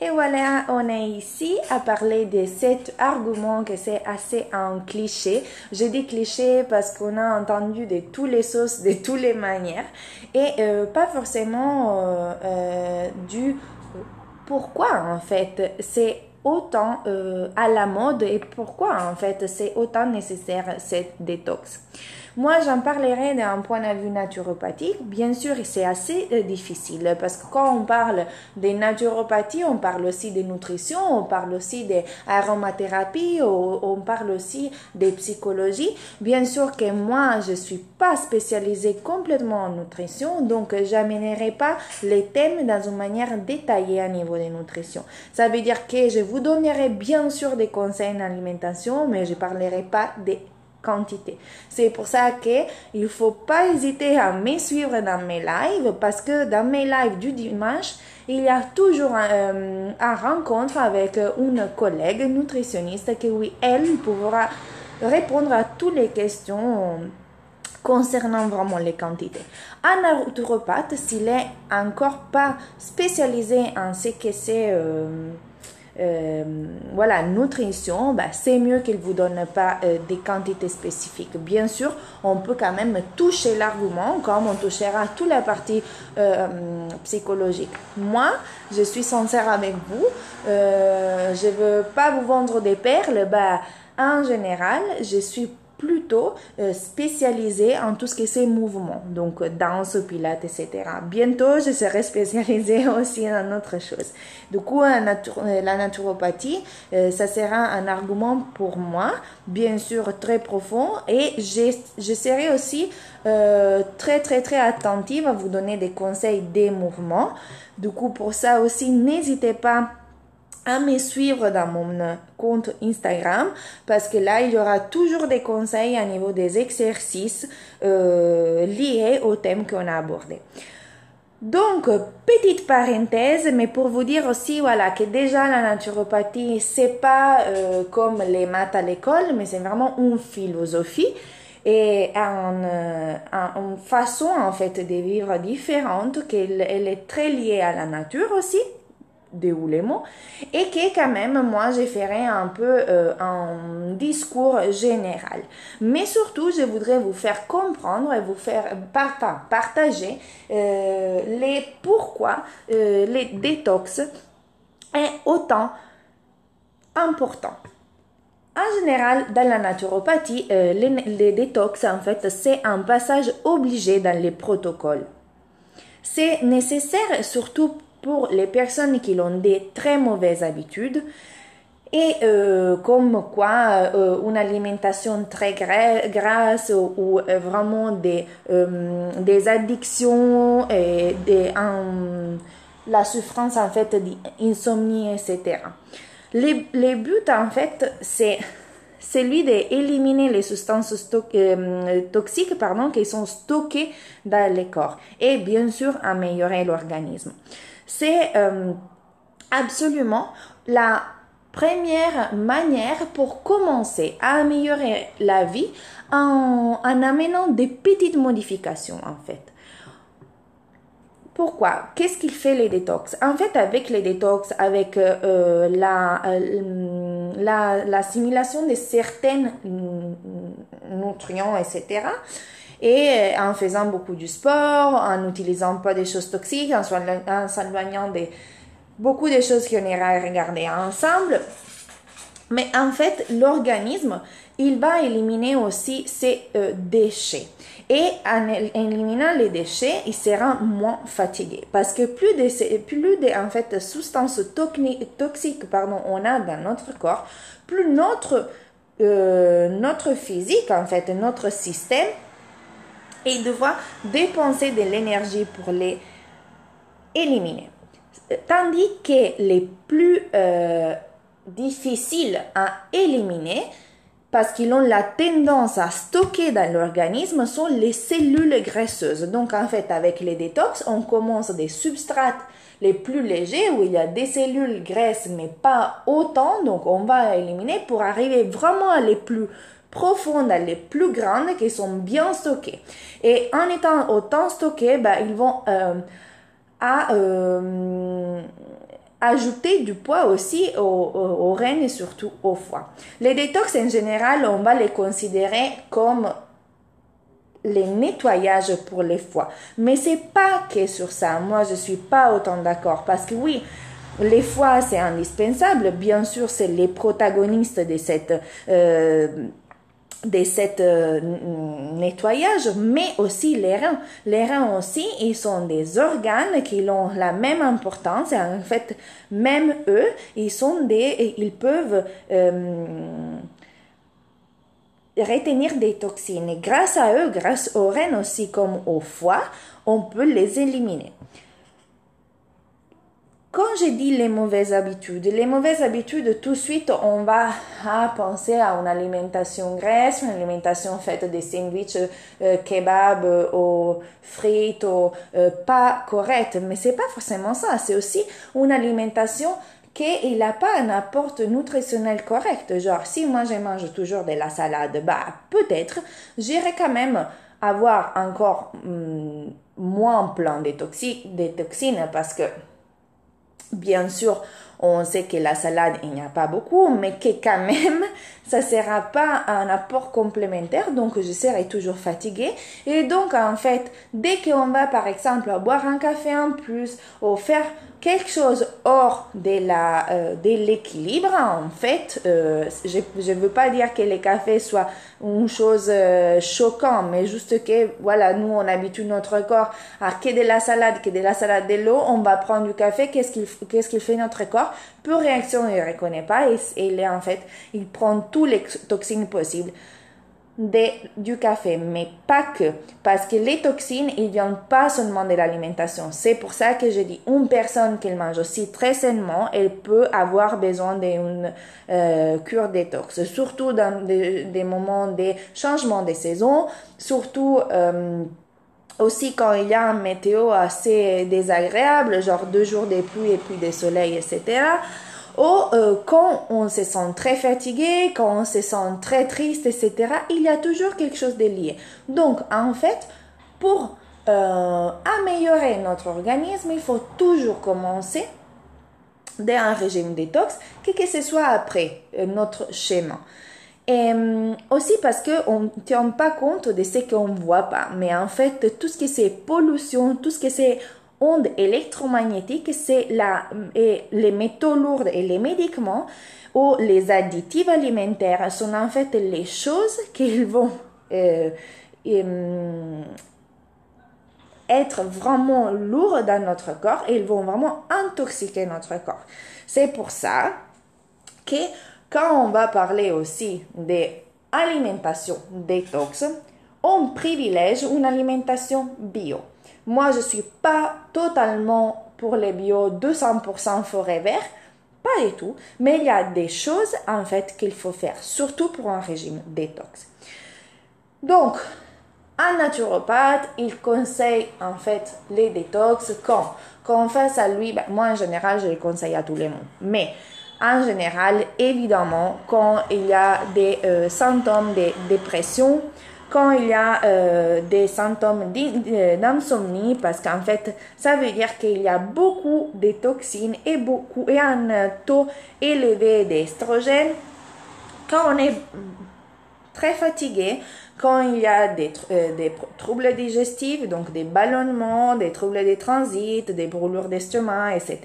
Et voilà, on est ici à parler de cet argument que c'est assez un cliché. Je dis cliché parce qu'on a entendu de toutes les sauces, de toutes les manières, et euh, pas forcément euh, euh, du pourquoi en fait c'est autant à la mode et pourquoi en fait c'est autant nécessaire cette détox. Moi, j'en parlerai d'un point de vue naturopathique. Bien sûr, c'est assez euh, difficile parce que quand on parle de naturopathie, on parle aussi de nutrition, on parle aussi d'aromathérapie, on parle aussi de psychologie. Bien sûr que moi, je suis pas spécialisée complètement en nutrition, donc j'amènerai pas les thèmes dans une manière détaillée à niveau de nutrition. Ça veut dire que je vous donnerai bien sûr des conseils en alimentation, mais je parlerai pas des C'est pour ça que il faut pas hésiter à me suivre dans mes lives parce que dans mes lives du dimanche, il y a toujours un, euh, rencontre avec une collègue nutritionniste qui, oui, elle pourra répondre à toutes les questions concernant vraiment les quantités. Un naturopathe, s'il est encore pas spécialisé en ce que c'est euh, euh, voilà, nutrition, bah, c'est mieux qu'il vous donne pas euh, des quantités spécifiques. Bien sûr, on peut quand même toucher l'argument comme on touchera toute la partie euh, psychologique. Moi, je suis sincère avec vous. je veux pas vous vendre des perles. Bah, en général, je suis plutôt euh, spécialisée en tout ce qui est mouvements, donc danse, pilates, etc. Bientôt, je serai spécialisée aussi dans autre chose. Du coup, euh, la naturopathie, euh, ça sera un argument pour moi, bien sûr très profond, et je serai aussi très très très attentive à vous donner des conseils des mouvements. Du coup, pour ça aussi, n'hésitez pas à me suivre dans mon compte Instagram parce que là, il y aura toujours des conseils à niveau des exercices euh, liés au thème qu'on a abordé. Donc, petite parenthèse, mais pour vous dire aussi, voilà, que déjà la naturopathie, c'est pas euh, comme les maths à l'école, mais c'est vraiment une philosophie et euh, une, façon en fait de vivre différente, qu'elle elle est très liée à la nature aussi mots et que quand même moi je ferai un peu euh, un discours général. Mais surtout je voudrais vous faire comprendre et vous faire partager euh, les pourquoi euh, les détox est autant important. En général, dans la naturopathie, les, les détox, en fait, c'est un passage obligé dans les protocoles. C'est nécessaire surtout pour les personnes qui ont des très mauvaises habitudes et euh, comme quoi euh, une alimentation très grasse ou, euh, vraiment des, des addictions et des, la souffrance en fait d'insomnie etc. Les, les buts en fait c'est celui d'éliminer les substances toxiques pardon, qui sont stockées dans le corps et bien sûr améliorer l'organisme. C'est euh, absolument la première manière pour commencer à améliorer la vie en, amenant des petites modifications en fait. Pourquoi? Qu'est-ce qu'il fait les détox? En fait, avec les détox, avec euh, euh, la, l'assimilation de certains nutriments, etc., et euh, en faisant beaucoup du sport, en n'utilisant pas des choses toxiques, en s'éloignant de beaucoup de choses qu'on ira regarder ensemble. Mais en fait, l'organisme, il va éliminer aussi ses euh, déchets. Et en éliminant les déchets, il sera moins fatigué. Parce que plus de, plus de en fait, substances toxiques pardon, on a dans notre corps, plus notre, euh, notre physique, en fait, notre système, et devoir dépenser de l'énergie pour les éliminer. Tandis que les plus euh, difficiles à éliminer, parce qu'ils ont la tendance à stocker dans l'organisme, sont les cellules graisseuses. Donc en fait, avec les détox, on commence des substrats les plus légers où il y a des cellules graisses mais pas autant, donc on va éliminer pour arriver vraiment à les plus profondes, les plus grandes qui sont bien stockées. Et en étant autant stockées, ben, ils vont euh, à, euh, ajouter du poids aussi aux, aux, reins et surtout au foie. Les détox en général, on va les considérer comme les nettoyages pour les foies. Mais c'est pas que sur ça. Moi, je suis pas autant d'accord parce que oui, les foies, c'est indispensable. Bien sûr, c'est les protagonistes de cette, euh, de cette euh, nettoyage, mais aussi les reins. Les reins aussi, ils sont des organes qui ont la même importance. En fait, même eux, ils sont des, ils peuvent euh, retenir des toxines. Grâce à eux, grâce aux reins aussi comme au foie, on peut les éliminer. Quand je dis les mauvaises habitudes, les mauvaises habitudes, tout de suite, on va penser à une alimentation grasse, une alimentation faite de sandwichs, euh, kebab, euh, aux frites, euh, pas correcte. Mais c'est pas forcément ça. C'est aussi une alimentation qu'il n'a pas un apport nutritionnel correct. Genre, si moi je mange toujours de la salade, bah, peut-être, j'irai quand même avoir encore hmm, moins plein de toxines parce que Bien sûr, on sait que la salade, il n'y a pas beaucoup, mais que quand même, ça ne sera pas un apport complémentaire, donc je serai toujours fatiguée. Et donc, en fait, dès qu'on va, par exemple, boire un café en plus, ou faire quelque chose hors de la euh, de l'équilibre en fait euh, je je veux pas dire que le café soit une chose euh, choquante mais juste que voilà nous on habitue notre corps à que de la salade que de la salade de l'eau on va prendre du café qu'est-ce qu'il qu'est-ce qu'il fait notre corps? Peu réaction il reconnaît pas et, il est en fait il prend tous les toxines possibles du café, mais pas que, parce que les toxines, ils viennent pas seulement de l'alimentation. C'est pour ça que je dis, une personne qui mange aussi très sainement, elle peut avoir besoin d'une euh, cure détox, surtout dans des, moments de changement de saison, surtout euh, aussi quand il y a un météo assez désagréable, genre deux jours de pluie et puis de soleil, etc ou euh, quand on se sent très fatigué, quand on se sent très triste, etc., il y a toujours quelque chose de lié. Donc, en fait, pour euh, améliorer notre organisme, il faut toujours commencer d'un régime détox, que, que ce soit après euh, notre schéma. Et aussi parce qu'on ne tient pas compte de ce qu'on ne voit pas. Mais en fait, tout ce qui c'est pollution, tout ce qui c'est ondes électromagnétiques, c'est les métaux lourds et les médicaments ou les additifs alimentaires sont en fait les choses qui vont euh, être vraiment lourds dans notre corps et ils vont vraiment intoxiquer notre corps. C'est pour ça que quand on va parler aussi d'alimentation détox, on privilège une alimentation bio. Moi, je suis pas totalement pour les bio 200% forêt vert, pas du tout, mais il y a des choses en fait qu'il faut faire, surtout pour un régime détox. Donc, un naturopathe, il conseille en fait les détox quand, quand face à lui, ben, moi en général, je le conseille à tous les monde, mais en général, évidemment, quand il y a des euh, symptômes de dépression, quand il y a euh, des symptômes euh, d'insomnie, parce qu'en fait, ça veut dire qu'il y a beaucoup de toxines et, beaucoup, et un taux élevé d'estrogène. Quand on est très fatigué, quand il y a des, euh, des, troubles digestifs, donc des ballonnements, des troubles de transit, des brûlures d'estomac, etc.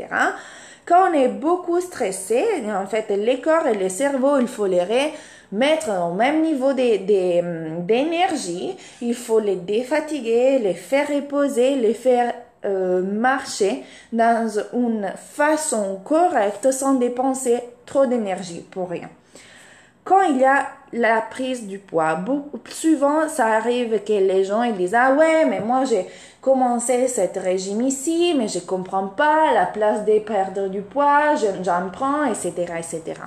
Quand on est beaucoup stressé, en fait, les corps et le cerveau, il faut les mettre au même niveau d'énergie, il faut les défatiguer, les faire reposer, les faire euh, marcher dans une façon correcte sans dépenser trop d'énergie pour rien. Quand il y a la prise du poids, beaucoup, souvent ça arrive que les gens ils disent ah ouais mais moi j'ai commencé cet régime ici mais je comprends pas la place de perdre du poids, j'en prends etc etc.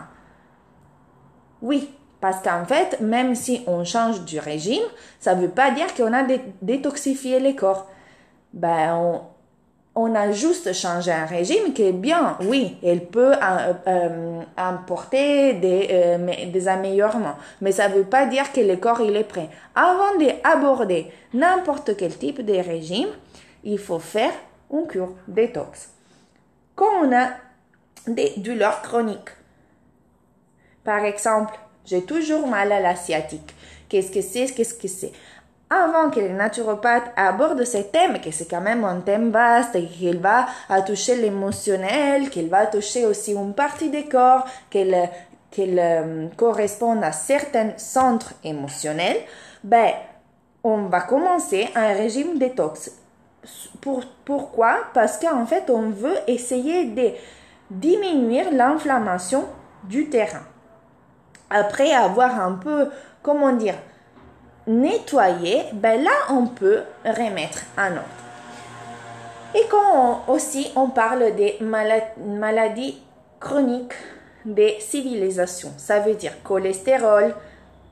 Oui, parce qu'en fait, même si on change du régime, ça veut pas dire qu'on a détoxifié les corps. Ben, a juste changé un régime qui est bien, oui, elle peut euh, euh, apporter des, euh, des améliorements, mais ça ne veut pas dire que le corps il est prêt. Avant d'aborder n'importe quel type de régime, il faut faire une cure détox. Quand on a des douleurs chroniques. Par exemple, j'ai toujours mal à la sciatique. Qu'est-ce que c'est? Qu'est-ce que c'est? Avant que les naturopathes abordent ce thème, que c'est quand même un thème vaste et qu'il va toucher l'émotionnel, qu'il va toucher aussi une partie du corps, qu'il euh, correspond à certains centres émotionnels, ben, on va commencer un régime détox. Pour, pourquoi? Parce qu'en fait, on veut essayer de diminuer l'inflammation du terrain. Après avoir un peu, comment dire, nettoyer, ben là, on peut remettre en ordre. Et quand aussi on parle des maladies chroniques des civilisations, ça veut dire cholestérol,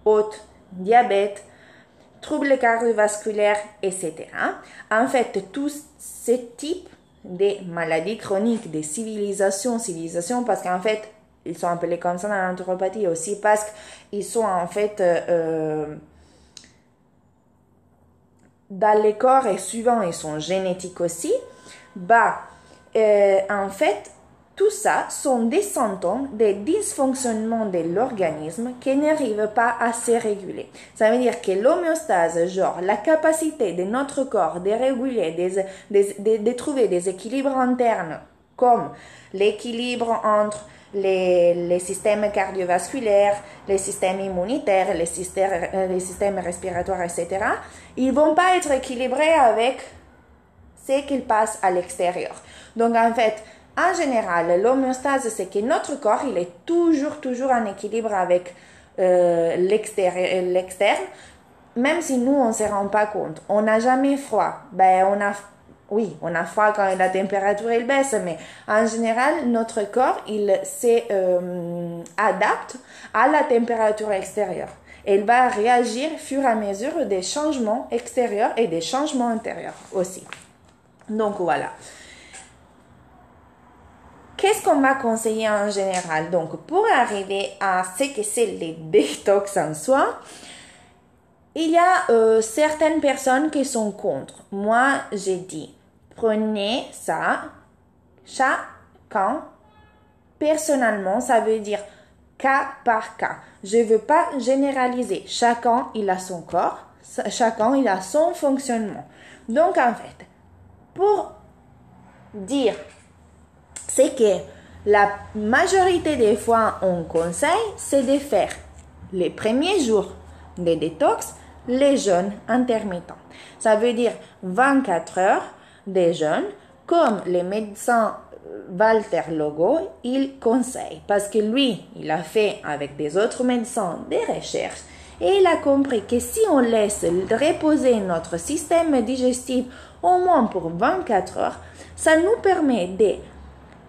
haute, diabète, troubles cardiovasculaires, etc. En fait, tous ces types de maladies chroniques des civilisations, civilisations parce qu'en fait, ils sont appelés comme ça dans l'anthropopathie aussi parce qu'ils sont en fait euh, euh dans les corps et suivant ils sont génétiques aussi, bah, euh, en fait, tout ça sont des symptômes des dysfonctionnements de l'organisme qui n'arrivent pas à se réguler. Ça veut dire que l'homéostase, genre la capacité de notre corps de réguler, de trouver des équilibres internes, comme l'équilibre entre les, systèmes cardiovasculaires, les systèmes immunitaires, les systèmes, euh, les systèmes respiratoires, etc., ils vont pas être équilibrés avec ce qu'ils passent à l'extérieur. Donc, en fait, en général, l'homéostase, c'est que notre corps, il est toujours, toujours en équilibre avec euh, l'externe, même si nous, on ne se rend pas compte. On n'a jamais froid. Ben, on a oui, on a froid quand la température elle baisse, mais en général, notre corps, il s'adapte euh, à la température extérieure. Il va réagir fur et à mesure des changements extérieurs et des changements intérieurs aussi. Donc voilà. Qu'est-ce qu'on va conseiller en général? Donc pour arriver à ce que c'est les détox en soi, il y a euh, certaines personnes qui sont contre. Moi, j'ai dit, prenez ça chacun personnellement, ça veut dire cas par cas. Je ne veux pas généraliser. Chacun, il a son corps, chacun, il a son fonctionnement. Donc, en fait, pour dire, c'est que la majorité des fois, on conseille, c'est de faire les premiers jours de détox les jeûnes intermittents. Ça veut dire 24 heures des jeunes, comme les médecins euh, Walter Logo, il conseille, parce que lui, il a fait avec des autres médecins des recherches et il a compris que si on laisse reposer notre système digestif au moins pour 24 heures, ça nous permet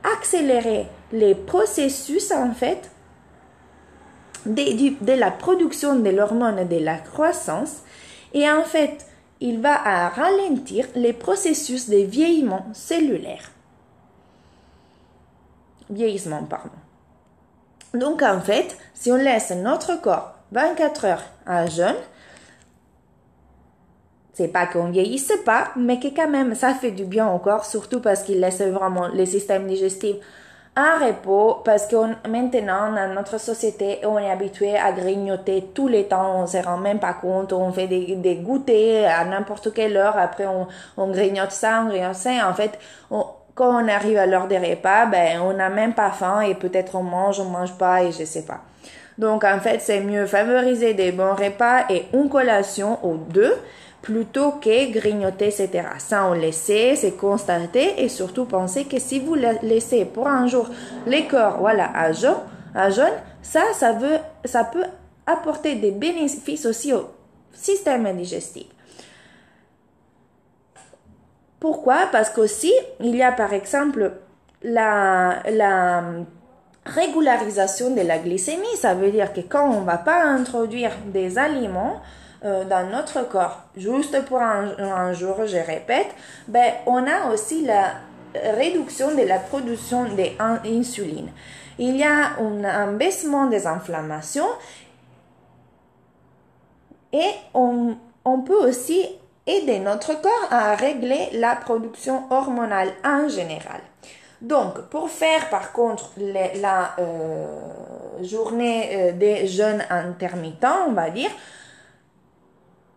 d'accélérer les processus en fait de, la production de l'hormone de la croissance et en fait il va ralentir les processus de vieillement cellulaire. Vieillissement, pardon. Donc en fait, si on laisse notre corps 24 heures à jeûne, c'est pas qu'on vieillisse pas, mais que quand même ça fait du bien au corps, surtout parce qu'il laisse vraiment le système digestif un repos parce que maintenant dans notre société on est habitué à grignoter tous les temps. On se rend même pas compte. On fait des, des goûters à n'importe quelle heure. Après on, on grignote ça on grignote ça. En fait quand on arrive à l'heure des repas ben on n'a même pas faim et peut-être on mange on mange pas et je sais pas. Donc en fait c'est mieux favoriser des bons repas et une collation ou deux plutôt que grignoter, etc. Ça, on laisser, c'est constater et surtout penser que si vous laissez pour un jour les corps, voilà, à jaune, à jaune, ça, ça veut, ça peut apporter des bénéfices aussi au système digestif. Pourquoi? Parce qu'aussi, il y a par exemple la, la régularisation de la glycémie. Ça veut dire que quand on ne va pas introduire des aliments, euh, dans notre corps, juste pour un, jour, je répète, ben, on a aussi la réduction de la production d'insuline. Il y a un baissement des inflammations et on, peut aussi aider notre corps à régler la production hormonale en général. Donc, pour faire par contre la euh, journée euh, des jeunes intermittents, on va dire,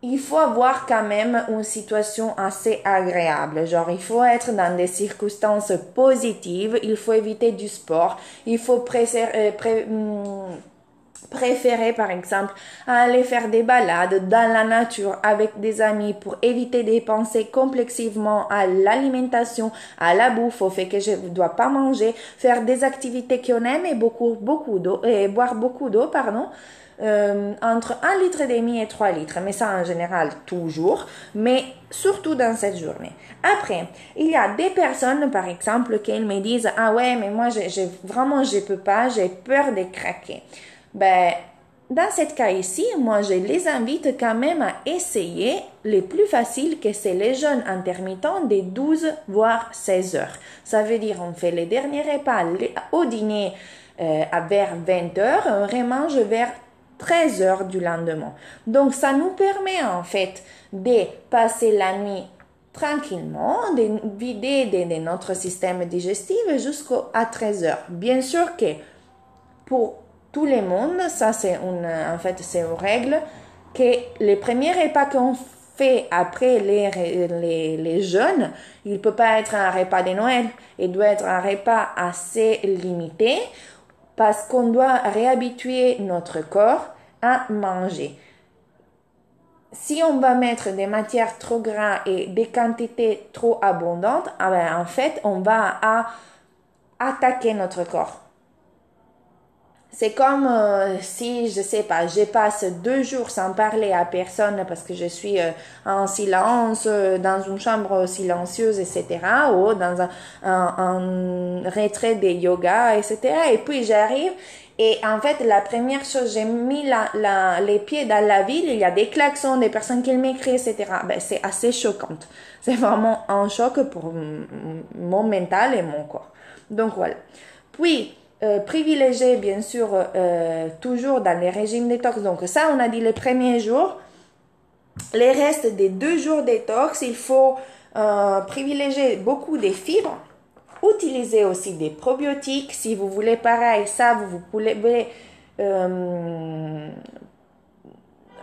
il faut avoir quand même une situation assez agréable. Genre, il faut être dans des circonstances positives, il faut éviter du sport, il faut préférer, hmm, préférer par exemple aller faire des balades dans la nature avec des amis pour éviter de penser complexivement à l'alimentation, à la bouffe, au fait que je ne dois pas manger, faire des activités qu'on aime et beaucoup, beaucoup d'eau, et boire beaucoup d'eau, pardon. Euh, entre 1 litre et demi et 3 litres, mais ça en général toujours, mais surtout dans cette journée. Après, il y a des personnes, par exemple, qui me disent, ah ouais, mais moi, j'ai, vraiment, je peux pas, j'ai peur de craquer. Ben, dans ce cas ici, moi, je les invite quand même à essayer les plus faciles que c'est les jeunes intermittents des 12 voire 16 heures. Ça veut dire on fait les derniers repas au dîner euh, vers 20 heures, on remange vers 13 heures du lendemain. Donc ça nous permet en fait de passer la nuit tranquillement, de vider de, notre système digestif jusqu'à 13 heures. Bien sûr que pour tout le monde, ça c'est une, en fait c'est une règle, que les premiers repas qu'on fait après les, les, les jeunes, il ne peut pas être un repas de Noël, il doit être un repas assez limité parce qu'on doit réhabituer notre corps à manger. Si on va mettre des matières trop grasses et des quantités trop abondantes, ah ben, en fait, on va attaquer notre corps. C'est comme euh, si, je sais pas, je passe deux jours sans parler à personne parce que je suis euh, en silence, euh, dans une chambre silencieuse, etc., ou dans un, un, retrait de yoga, etc. Et puis j'arrive et en fait, la première chose, j'ai mis la, la, les pieds dans la ville, il y a des klaxons, des personnes qui m'écrivent, etc. Ben, c'est assez choquant. C'est vraiment un choc pour mon mental et mon corps. Donc voilà. Puis, euh, privilégier bien sûr euh, toujours dans les régimes détox. Donc ça, on a dit les premiers jours. Les restes des deux jours détox, il faut euh, privilégier beaucoup des fibres. Utiliser aussi des probiotiques. Si vous voulez pareil, ça, vous, vous pouvez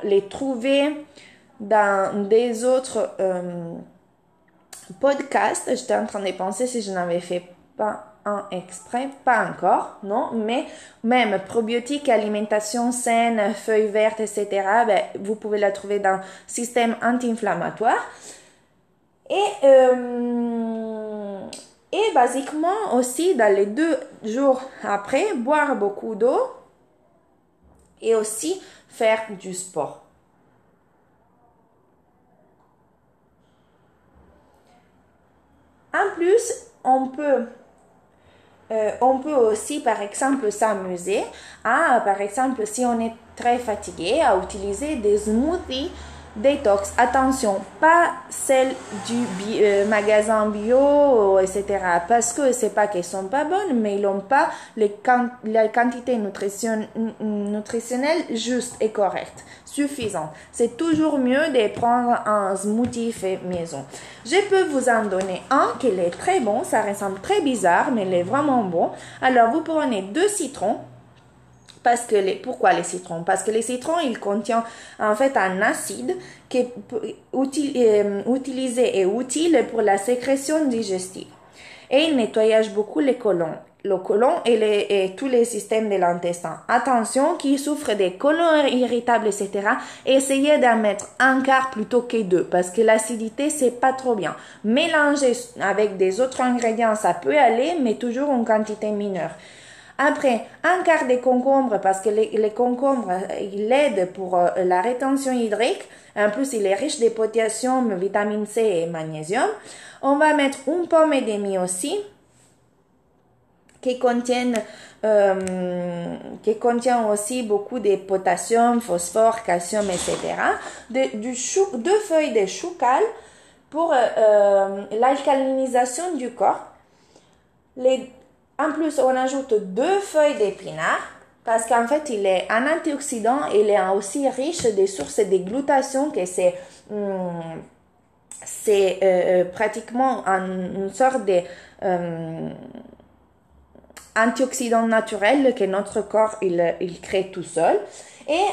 les trouver dans des autres podcasts. J'étais en train de penser si je n'avais fait pas un exprès, pas encore, non, mais même probiotiques, alimentation saine, feuilles vertes, etc., ben, vous pouvez la trouver dans système anti-inflammatoire. Et, euh, et basiquement aussi, dans les deux jours après, boire beaucoup d'eau et aussi faire du sport. En plus, on peut euh, on peut aussi, par exemple, s'amuser. À, par exemple, si on est très fatigué, à utiliser des smoothies détox. Attention, pas celles du euh, magasin bio, etc. Parce que c'est pas qu'elles sont pas bonnes, mais ils n'ont pas les la quantité nutrition nutritionnelle juste et correcte, suffisante. C'est toujours mieux de prendre un smoothie fait maison. Je peux vous en donner un qui est très bon, ça ressemble très bizarre, mais il est vraiment bon. Alors, vous prenez deux citrons, parce que les, pourquoi les citrons? Parce que les citrons, ils contiennent en fait un acide qui est euh, utilisé et utile pour la sécrétion digestive. Et il nettoyage beaucoup les colons le colon et, les, et, tous les systèmes de l'intestin. Attention, qui souffre des colons irritables, etc., essayez d'en mettre un quart plutôt que deux, parce que l'acidité, c'est pas trop bien. Mélanger avec des autres ingrédients, ça peut aller, mais toujours en quantité mineure. Après, un quart de concombre, parce que les, concombres, il aide pour euh, la rétention hydrique. En plus, il est riche de potassium, vitamine C et magnésium. On va mettre une pomme et demie aussi, qui contiennent, euh, qui contient aussi beaucoup de potassium, phosphore, calcium, etc. du chou, deux feuilles de choucal pour euh, l'alcalinisation du corps. Les en plus, on ajoute deux feuilles d'épinard parce qu'en fait, il est un antioxydant et il est aussi riche des sources de glutation que c'est hum, c'est euh, pratiquement une sorte de antioxydant naturel que notre corps il, crée tout seul. Et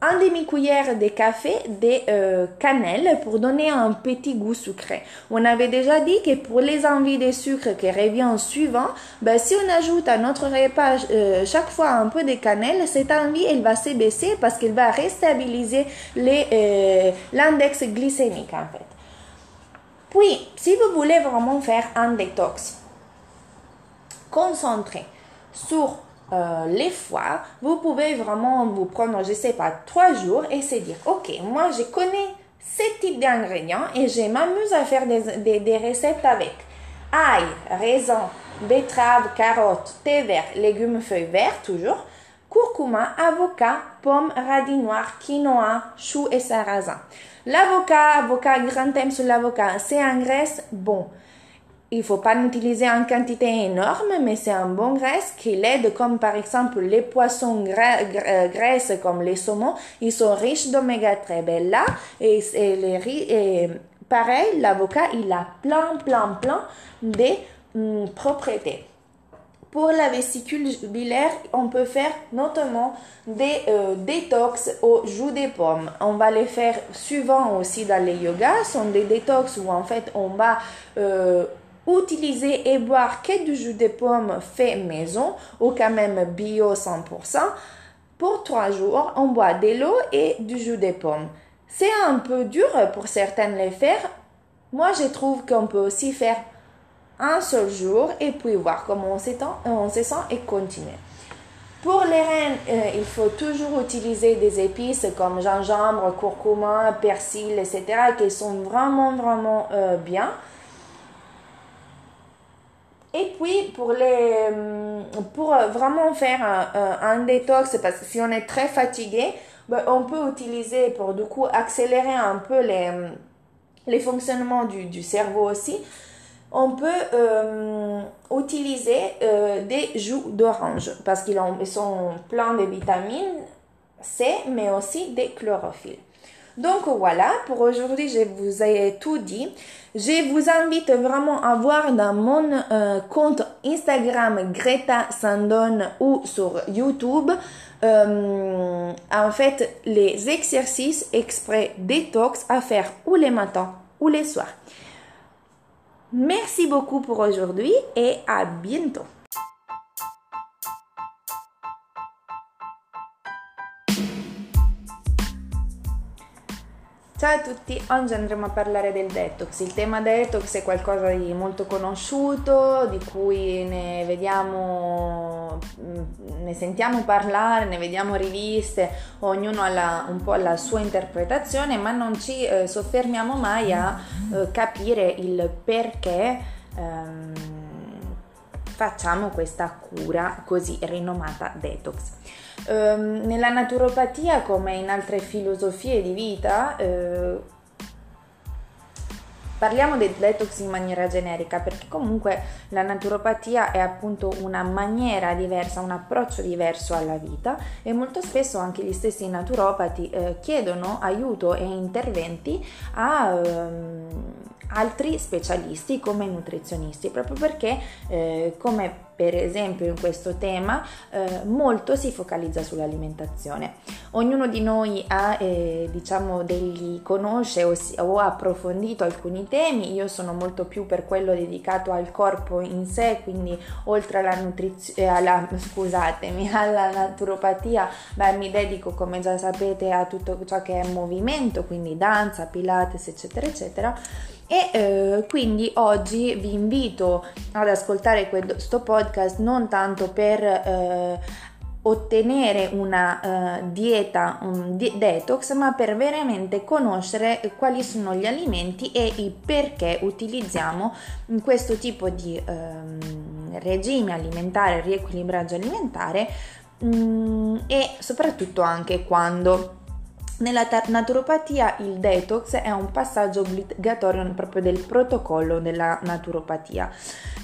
un demi-cuillère de café de euh, cannelle pour donner un petit goût sucré. On avait déjà dit que pour les envies de sucre qui revient suivant, ben, si on ajoute à notre repas euh, chaque fois un peu de cannelle, cette envie elle va se baisser parce qu'elle va restabiliser euh, l'index glycémique en fait. Puis, si vous voulez vraiment faire un détox concentré sur euh, les fois, vous pouvez vraiment vous prendre, je sais pas, trois jours et se dire, ok, moi je connais ce type d'ingrédients et je m'amuse à faire des, des, recettes avec ail, raisin, betterave, carotte, thé vert, légumes feuilles verts toujours, curcuma, avocat, pomme, radis noir, quinoa, chou et sarrasin. L'avocat, avocat, grand thème sur l'avocat, c'est un graisse bon. Il faut pas l'utiliser en quantité énorme, mais c'est un bon graisse qui l'aide, comme par exemple les poissons euh, graisses comme les saumons, ils sont riches d'oméga 3. Ben là, et, les, pareil, l'avocat, il a plein, plein, plein de hum, propriétés. Pour la vésicule biliaire, on peut faire notamment des euh, détox au jus de pommes. On va les faire souvent aussi dans les yogas. Ce sont des détox où en fait on va euh, utiliser et boire que du jus de pomme fait maison ou quand même bio 100%. Pour trois jours, on boit de l'eau et du jus de pomme. C'est un peu dur pour certaines les faire. Moi, je trouve qu'on peut aussi faire un seul jour et puis voir comment on, on se sent et continuer. Pour les reins, euh, il faut toujours utiliser des épices comme gingembre, curcuma, persil, etc. qui sont vraiment, vraiment euh, bien. Et puis, pour, les, euh, pour vraiment faire un, détox, parce que si on est très fatigué, ben, on peut utiliser pour du coup accélérer un peu les, les fonctionnements du, du cerveau aussi. On peut euh, utiliser euh, des jus d'orange parce qu'ils sont pleins de vitamines C, mais aussi des chlorophylles. Donc voilà, pour aujourd'hui, je vous ai tout dit. Je vous invite vraiment à voir dans mon euh, compte Instagram Greta Sandon ou sur YouTube euh, en fait les exercices exprès détox à faire ou les matins ou les soirs. Merci beaucoup pour aujourd'hui et à bientôt. Ciao a tutti, oggi andremo a parlare del detox. Il tema detox è qualcosa di molto conosciuto, di cui ne vediamo, mm, ne sentiamo parlare, ne vediamo riviste, ognuno ha la, un po' la sua interpretazione, ma non ci eh, soffermiamo mai a eh, capire il perché ehm, facciamo questa cura così rinomata detox. Um, nella naturopatia, come in altre filosofie di vita, eh, Parliamo del detox in maniera generica perché comunque la naturopatia è appunto una maniera diversa, un approccio diverso alla vita e molto spesso anche gli stessi naturopati eh, chiedono aiuto e interventi a ehm, altri specialisti come nutrizionisti proprio perché eh, come per esempio in questo tema eh, molto si focalizza sull'alimentazione. Ognuno di noi ha eh, diciamo degli conosce o, si, o, ha approfondito alcuni temi, io sono molto più per quello dedicato al corpo in sé, quindi oltre alla nutrizione, alla, scusatemi, alla naturopatia, beh, mi dedico come già sapete a tutto ciò che è movimento, quindi danza, pilates, eccetera, eccetera e eh, quindi oggi vi invito ad ascoltare questo podcast non tanto per eh, ottenere una uh, dieta un di- detox, ma per veramente conoscere quali sono gli alimenti e il perché utilizziamo questo tipo di um, regime alimentare, riequilibraggio alimentare um, e soprattutto anche quando nella naturopatia il detox è un passaggio obbligatorio proprio del protocollo della naturopatia.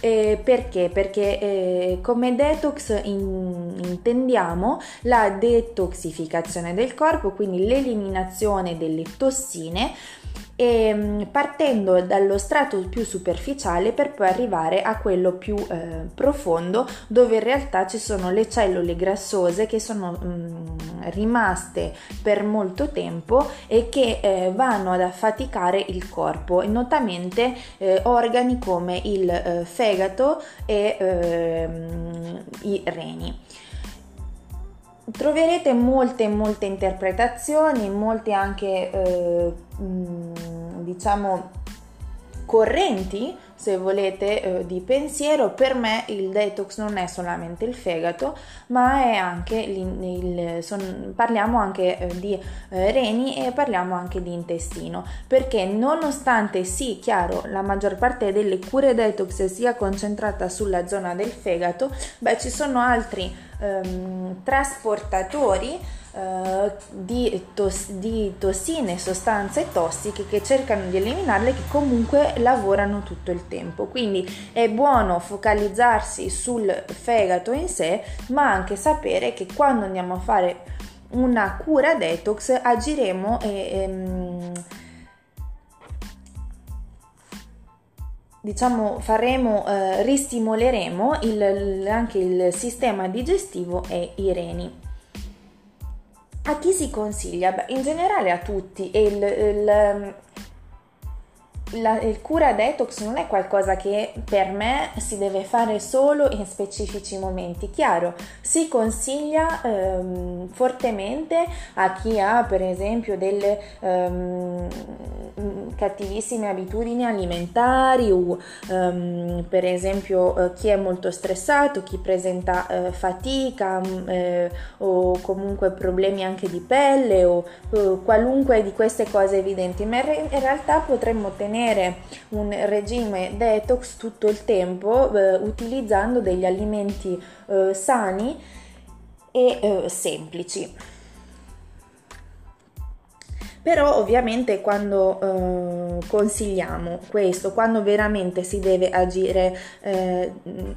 Eh, perché? Perché eh, come detox in, intendiamo la detoxificazione del corpo, quindi l'eliminazione delle tossine e mm, partendo dallo strato più superficiale per poi arrivare a quello più eh, profondo dove in realtà ci sono le cellule grassose che sono mh, mm, rimaste per molto tempo e che eh, vanno ad affaticare il corpo e notamente eh, organi come il eh, fegato e ehm, i reni. Troverete molte molte interpretazioni, molte anche eh, diciamo correnti se volete eh, di pensiero per me il detox non è solamente il fegato ma è anche il, il son, parliamo anche eh, di eh, reni e parliamo anche di intestino perché nonostante sì chiaro la maggior parte delle cure detox sia concentrata sulla zona del fegato beh ci sono altri ehm, trasportatori Uh, di, tos- di, tossine sostanze tossiche che cercano di eliminarle che comunque lavorano tutto il tempo quindi è buono focalizzarsi sul fegato in sé ma anche sapere che quando andiamo a fare una cura detox agiremo e, e ehm, diciamo faremo, eh, ristimoleremo il, anche il sistema digestivo e i reni. A chi si consiglia? Beh, in generale a tutti. Il, il, la, il cura detox non è qualcosa che per me si deve fare solo in specifici momenti. Chiaro, si consiglia ehm, fortemente a chi ha per esempio delle ehm, cattivissime abitudini alimentari o ehm, per esempio eh, chi è molto stressato, chi presenta eh, fatica mm, eh, o comunque problemi anche di pelle o qualunque di queste cose evidenti, ma in realtà potremmo ottenere mantenere un regime detox tutto il tempo eh, utilizzando degli alimenti eh, sani e eh, semplici. Però ovviamente quando eh, consigliamo questo, quando veramente si deve agire eh,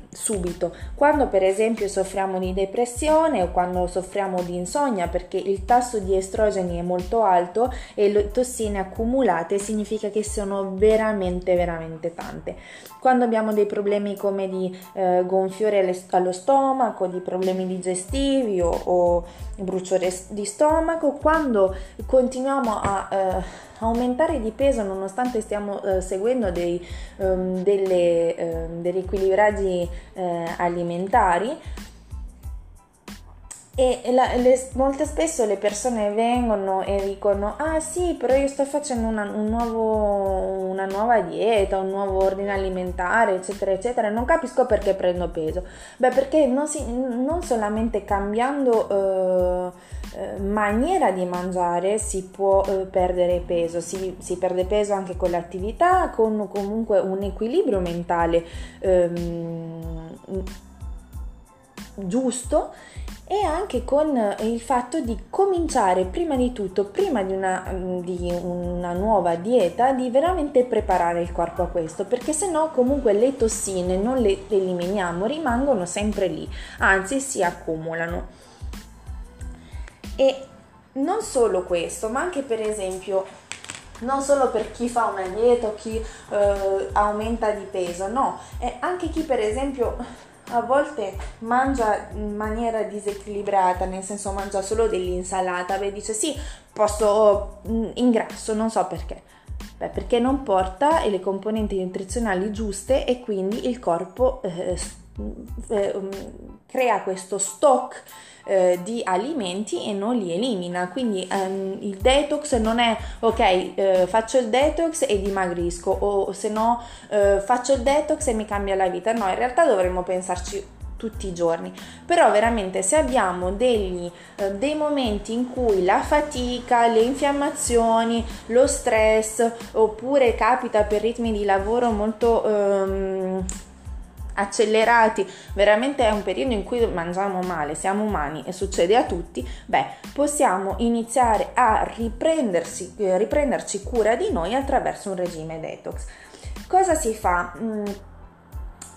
subito, quando per esempio soffriamo di depressione o quando soffriamo di insonnia perché il tasso di estrogeni è molto alto e le tossine accumulate significa che sono veramente veramente tante. Quando abbiamo dei problemi come di eh, gonfiore allo stomaco, di problemi digestivi o, o bruciore di stomaco, quando continuiamo a eh, aumentare di peso nonostante stiamo eh, seguendo dei, um, delle, um, degli equilibraggi eh, alimentari, e la, le, molto spesso le persone vengono e dicono: Ah, sì, però io sto facendo una, un nuovo, una nuova dieta, un nuovo ordine alimentare, eccetera, eccetera. Non capisco perché prendo peso. Beh, perché non, si, non solamente cambiando eh, eh, maniera di mangiare si può eh, perdere peso, si, si, perde peso anche con l'attività, con comunque un equilibrio mentale ehm, giusto e anche con il fatto di cominciare prima di tutto, prima di una, di una, nuova dieta, di veramente preparare il corpo a questo, perché se no comunque le tossine non le eliminiamo, rimangono sempre lì, anzi si accumulano. E non solo questo, ma anche per esempio non solo per chi fa una dieta o chi eh, aumenta di peso, no, è anche chi per esempio a volte mangia in maniera disequilibrata, nel senso mangia solo dell'insalata, beh dice sì, posso mm, ingrasso, non so perché. Beh, perché non porta le componenti nutrizionali giuste e quindi il corpo eh, eh, mm, crea questo stock eh, di alimenti e non li elimina. Quindi ehm, il detox non è ok, eh, faccio il detox e dimagrisco o se no eh, faccio il detox e mi cambia la vita. No, in realtà dovremmo pensarci tutti i giorni però veramente se abbiamo degli, eh, dei momenti in cui la fatica le infiammazioni lo stress oppure capita per ritmi di lavoro molto ehm, accelerati, veramente è un periodo in cui mangiamo male, siamo umani e succede a tutti, beh, possiamo iniziare a riprendersi, eh, riprenderci cura di noi attraverso un regime detox. Cosa si fa? Mm,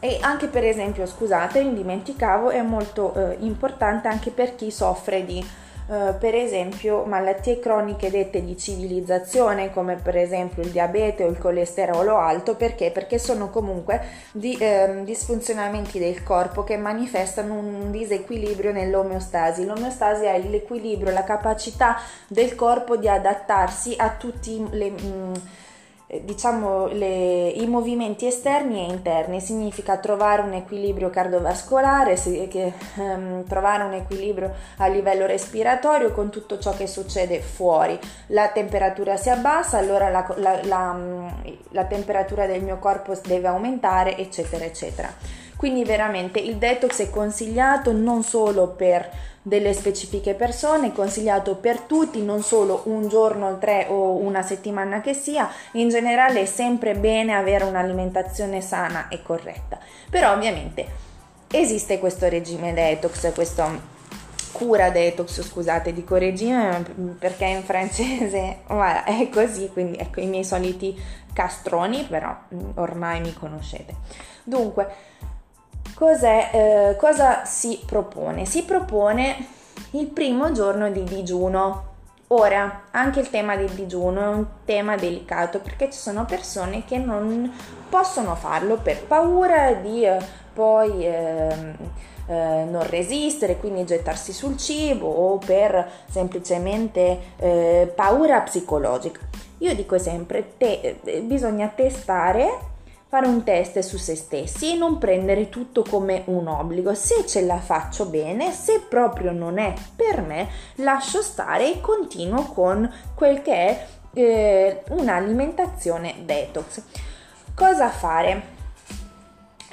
e anche per esempio, scusate, mi dimenticavo, è molto eh, importante anche per chi soffre di eh, per esempio malattie croniche dette di civilizzazione come per esempio il diabete o il colesterolo alto perché? Perché sono comunque di, eh, disfunzionamenti del corpo che manifestano un disequilibrio nell'omeostasi. L'omeostasi è l'equilibrio, la capacità del corpo di adattarsi a tutti le... Mh, mm, diciamo le, i movimenti esterni e interni. Significa trovare un equilibrio cardiovascolare che, um, trovare un equilibrio a livello respiratorio con tutto ciò che succede fuori. La temperatura si abbassa allora la, la, la, mm, la temperatura del mio corpo deve aumentare eccetera eccetera quindi veramente il detox è consigliato non solo per delle specifiche persone, consigliato per tutti, non solo un giorno, tre o una settimana che sia, in generale è sempre bene avere un'alimentazione sana e corretta. Però ovviamente esiste questo regime detox, questo cura detox, scusate, dico regime perché in francese voilà, è così, quindi ecco i miei soliti castroni, però ormai mi conoscete. Dunque, eh, cosa si propone? Si propone il primo giorno di digiuno. Ora, anche il tema del digiuno è un tema delicato perché ci sono persone che non possono farlo per paura di eh, poi eh, eh, non resistere, quindi gettarsi sul cibo o per semplicemente eh, paura psicologica. Io dico sempre, te, eh, bisogna testare fare un test su se stessi e non prendere tutto come un obbligo. Se ce la faccio bene, se proprio non è per me, lascio stare e continuo con quel che è eh, un'alimentazione detox. Cosa fare?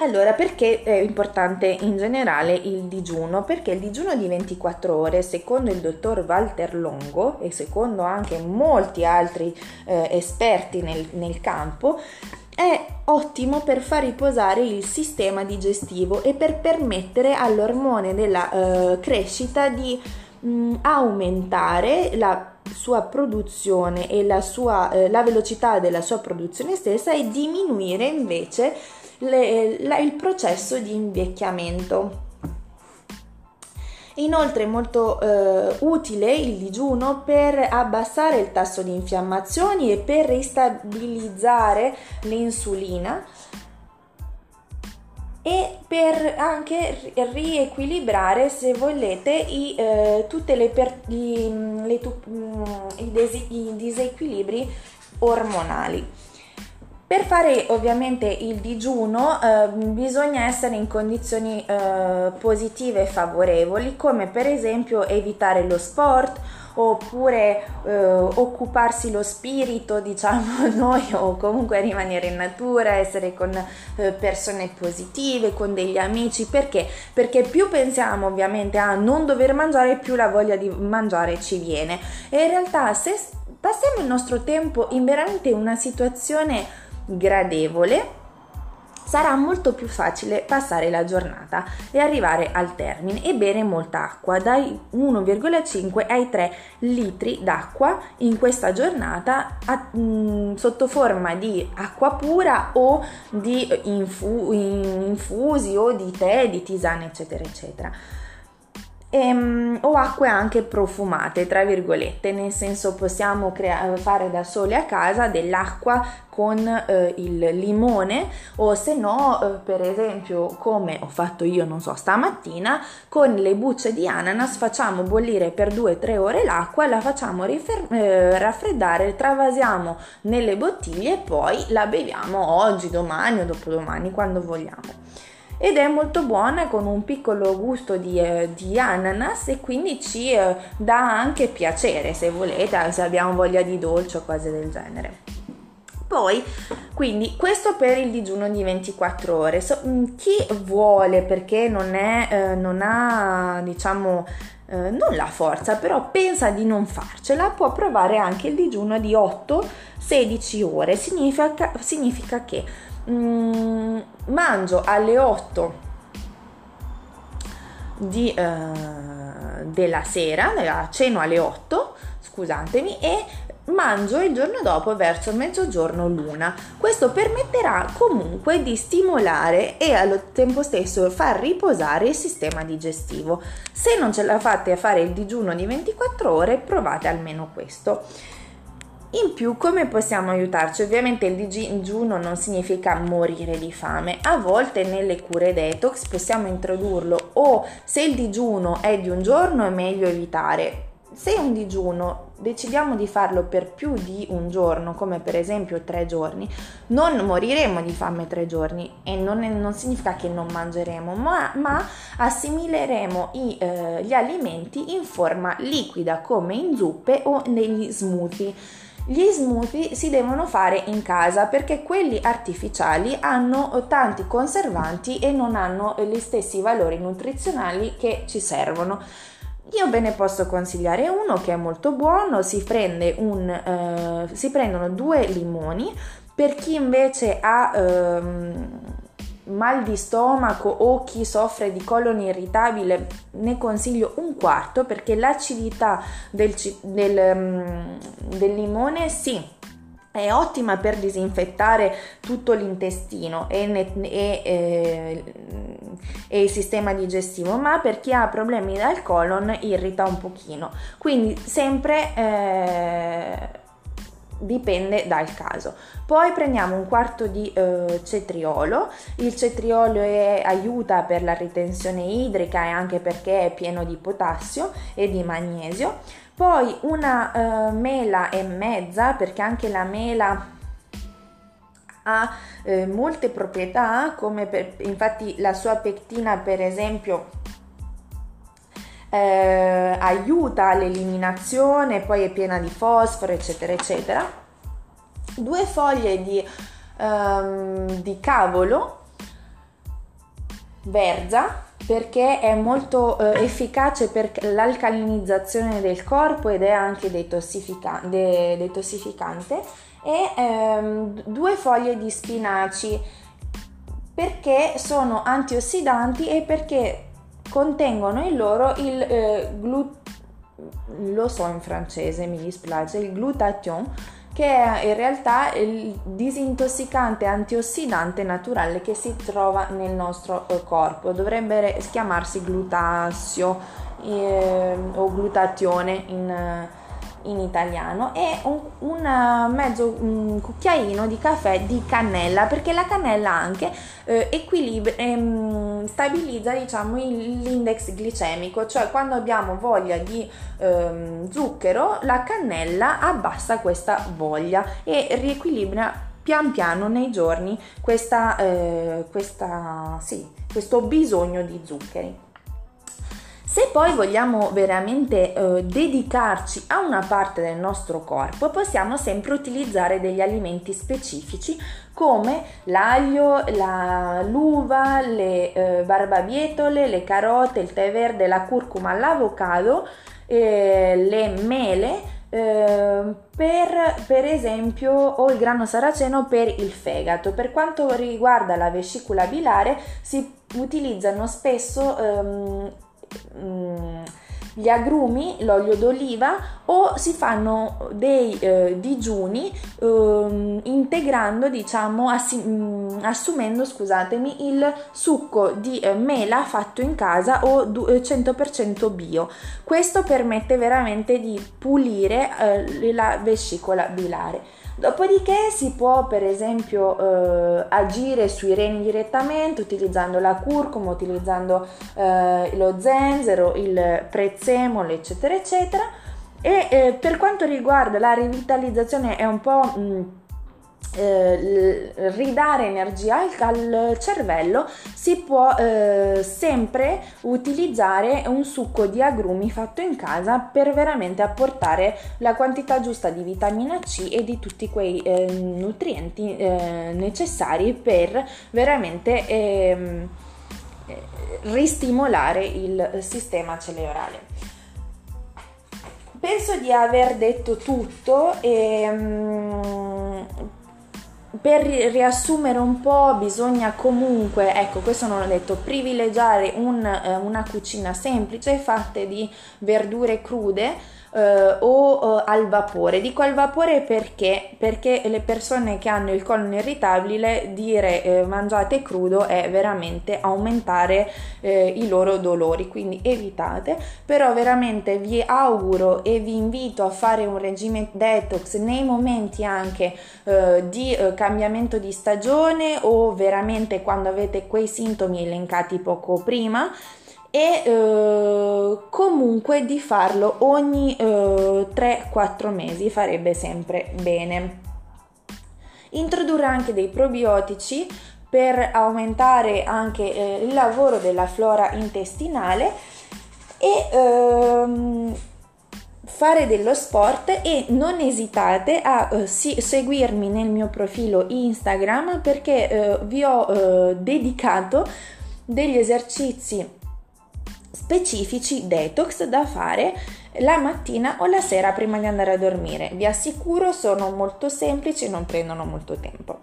Allora, perché è importante in generale il digiuno? Perché il digiuno di 24 ore, secondo il dottor Walter Longo e secondo anche molti altri eh, esperti nel, nel campo, è ottimo per far riposare il sistema digestivo e per permettere all'ormone della eh, crescita di mh, mm, aumentare la sua produzione e la, sua, eh, la velocità della sua produzione stessa e diminuire invece le, la, il processo di invecchiamento. Inoltre è molto eh, utile il digiuno per abbassare il tasso di infiammazioni e per ristabilizzare l'insulina e per anche riequilibrare se volete i, eh, tutte le, per, i, le, i, desi, i disequilibri ormonali. Per fare ovviamente il digiuno eh, bisogna essere in condizioni eh, positive e favorevoli, come per esempio evitare lo sport oppure eh, occuparsi lo spirito, diciamo noi, o comunque rimanere in natura, essere con eh, persone positive, con degli amici, perché? Perché più pensiamo ovviamente a non dover mangiare, più la voglia di mangiare ci viene. E in realtà se passiamo il nostro tempo in veramente una situazione gradevole, sarà molto più facile passare la giornata e arrivare al termine e bere molta acqua, dai 1,5 ai 3 litri d'acqua in questa giornata a, mh, mm, sotto forma di acqua pura o di infu- infusi o di tè, di tisane, eccetera, eccetera ehm, o acque anche profumate, tra virgolette, nel senso possiamo crea- fare da sole a casa dell'acqua con eh, il limone o se no, eh, per esempio, come ho fatto io, non so, stamattina, con le bucce di ananas facciamo bollire per 2-3 ore l'acqua, la facciamo rifer- eh, raffreddare, travasiamo nelle bottiglie e poi la beviamo oggi, domani o dopodomani, quando vogliamo ed è molto buona con un piccolo gusto di, eh, di ananas e quindi ci eh, dà anche piacere se volete, se abbiamo voglia di dolce o cose del genere. Poi, quindi, questo per il digiuno di 24 ore. So, mm, chi vuole, perché non, è, eh, non ha, diciamo, eh, non la forza, però pensa di non farcela, può provare anche il digiuno di 8-16 ore. Significa, significa che mm, mangio alle 8 di, eh, della sera, ceno alle 8, scusatemi, e mangio il giorno dopo verso mezzogiorno l'una. Questo permetterà comunque di stimolare e allo tempo stesso far riposare il sistema digestivo. Se non ce la fate a fare il digiuno di 24 ore, provate almeno questo. In più, come possiamo aiutarci? Ovviamente il digiuno non significa morire di fame. A volte nelle cure detox possiamo introdurlo o se il digiuno è di un giorno è meglio evitare. Se un digiuno decidiamo di farlo per più di un giorno, come per esempio tre giorni, non moriremo di fame tre giorni e non, non significa che non mangeremo, ma, ma assimileremo i, eh, gli alimenti in forma liquida come in zuppe o negli smoothie gli smoothie si devono fare in casa perché quelli artificiali hanno tanti conservanti e non hanno gli stessi valori nutrizionali che ci servono. Io ve ne posso consigliare uno che è molto buono, si, prende un, eh, si prendono due limoni, per chi invece ha ehm, mal di stomaco o chi soffre di colon irritabile ne consiglio un quarto perché l'acidità del, del, mm, del limone sì è ottima per disinfettare tutto l'intestino e, e, e, e, il sistema digestivo, ma per chi ha problemi dal colon irrita un pochino. Quindi sempre eh, dipende dal caso. Poi prendiamo un quarto di eh, cetriolo, il cetriolo è, aiuta per la ritenzione idrica e anche perché è pieno di potassio e di magnesio. Poi una eh, mela e mezza perché anche la mela ha eh, molte proprietà come per, infatti la sua pectina per esempio eh, aiuta l'eliminazione, poi è piena di fosforo, eccetera, eccetera. Due foglie di, um, di cavolo verza perché è molto eh, efficace per l'alcalinizzazione del corpo ed è anche detossifica- de- detossificante e ehm, due foglie di spinaci perché sono antiossidanti e perché contengono in loro il eh, glut- lo so in francese, mi dispiace, il glutathione che è in realtà il disintossicante antiossidante naturale che si trova nel nostro eh, corpo. Dovrebbe chiamarsi glutasio eh, o glutatione in, in italiano e un, un eh, mezzo un cucchiaino di caffè di cannella perché la cannella anche eh, equilibra, ehm, stabilizza diciamo l'index glicemico cioè quando abbiamo voglia di ehm, zucchero la cannella abbassa questa voglia e riequilibra pian piano nei giorni questa, eh, questa, sì, questo bisogno di zuccheri. Se poi vogliamo veramente eh, dedicarci a una parte del nostro corpo, possiamo sempre utilizzare degli alimenti specifici come l'aglio, la, l'uva, le eh, barbabietole, le carote, il tè verde, la curcuma, l'avocado, eh, le mele, eh, per, per, esempio o il grano saraceno per il fegato. Per quanto riguarda la vescicola bilare si utilizzano spesso ehm, gli agrumi, l'olio d'oliva o si fanno dei eh, digiuni eh, integrando, diciamo, assi- mm, assumendo, scusatemi, il succo di eh, mela fatto in casa o du- 100% eh, bio. Questo permette veramente di pulire eh, la vescicola bilare. Dopodiché si può per esempio eh, agire sui reni direttamente utilizzando la curcuma, utilizzando eh, lo zenzero, il prezzemolo, eccetera, eccetera. E eh, per quanto riguarda la rivitalizzazione è un po'... Mh, mm, eh, ridare energia al, al, cervello si può eh, sempre utilizzare un succo di agrumi fatto in casa per veramente apportare la quantità giusta di vitamina C e di tutti quei eh, nutrienti eh, necessari per veramente ehm, ristimolare il sistema cerebrale. Penso di aver detto tutto e um, per riassumere un po', bisogna comunque, ecco, questo non ho detto, privilegiare un, eh, una cucina semplice fatta di verdure crude eh, o eh, al vapore. Dico al vapore perché? Perché le persone che hanno il colon irritabile dire eh, mangiate crudo è veramente aumentare eh, i loro dolori, quindi evitate, però veramente vi auguro e vi invito a fare un regime detox nei momenti anche eh, di eh, cambiamento di stagione o veramente quando avete quei sintomi elencati poco prima e eh, comunque di farlo ogni eh, 3-4 mesi farebbe sempre bene. Introdurre anche dei probiotici per aumentare anche eh, il lavoro della flora intestinale e ehm, fare dello sport e non esitate a uh, si- seguirmi nel mio profilo Instagram perché uh, vi ho uh, dedicato degli esercizi specifici detox da fare la mattina o la sera prima di andare a dormire. Vi assicuro sono molto semplici e non prendono molto tempo.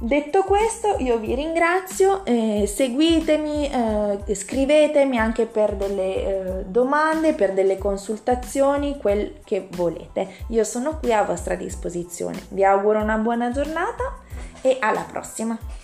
Detto questo, io vi ringrazio, eh, seguitemi, eh, scrivetemi anche per delle eh, domande, per delle consultazioni, quel che volete. Io sono qui a vostra disposizione. Vi auguro una buona giornata e alla prossima!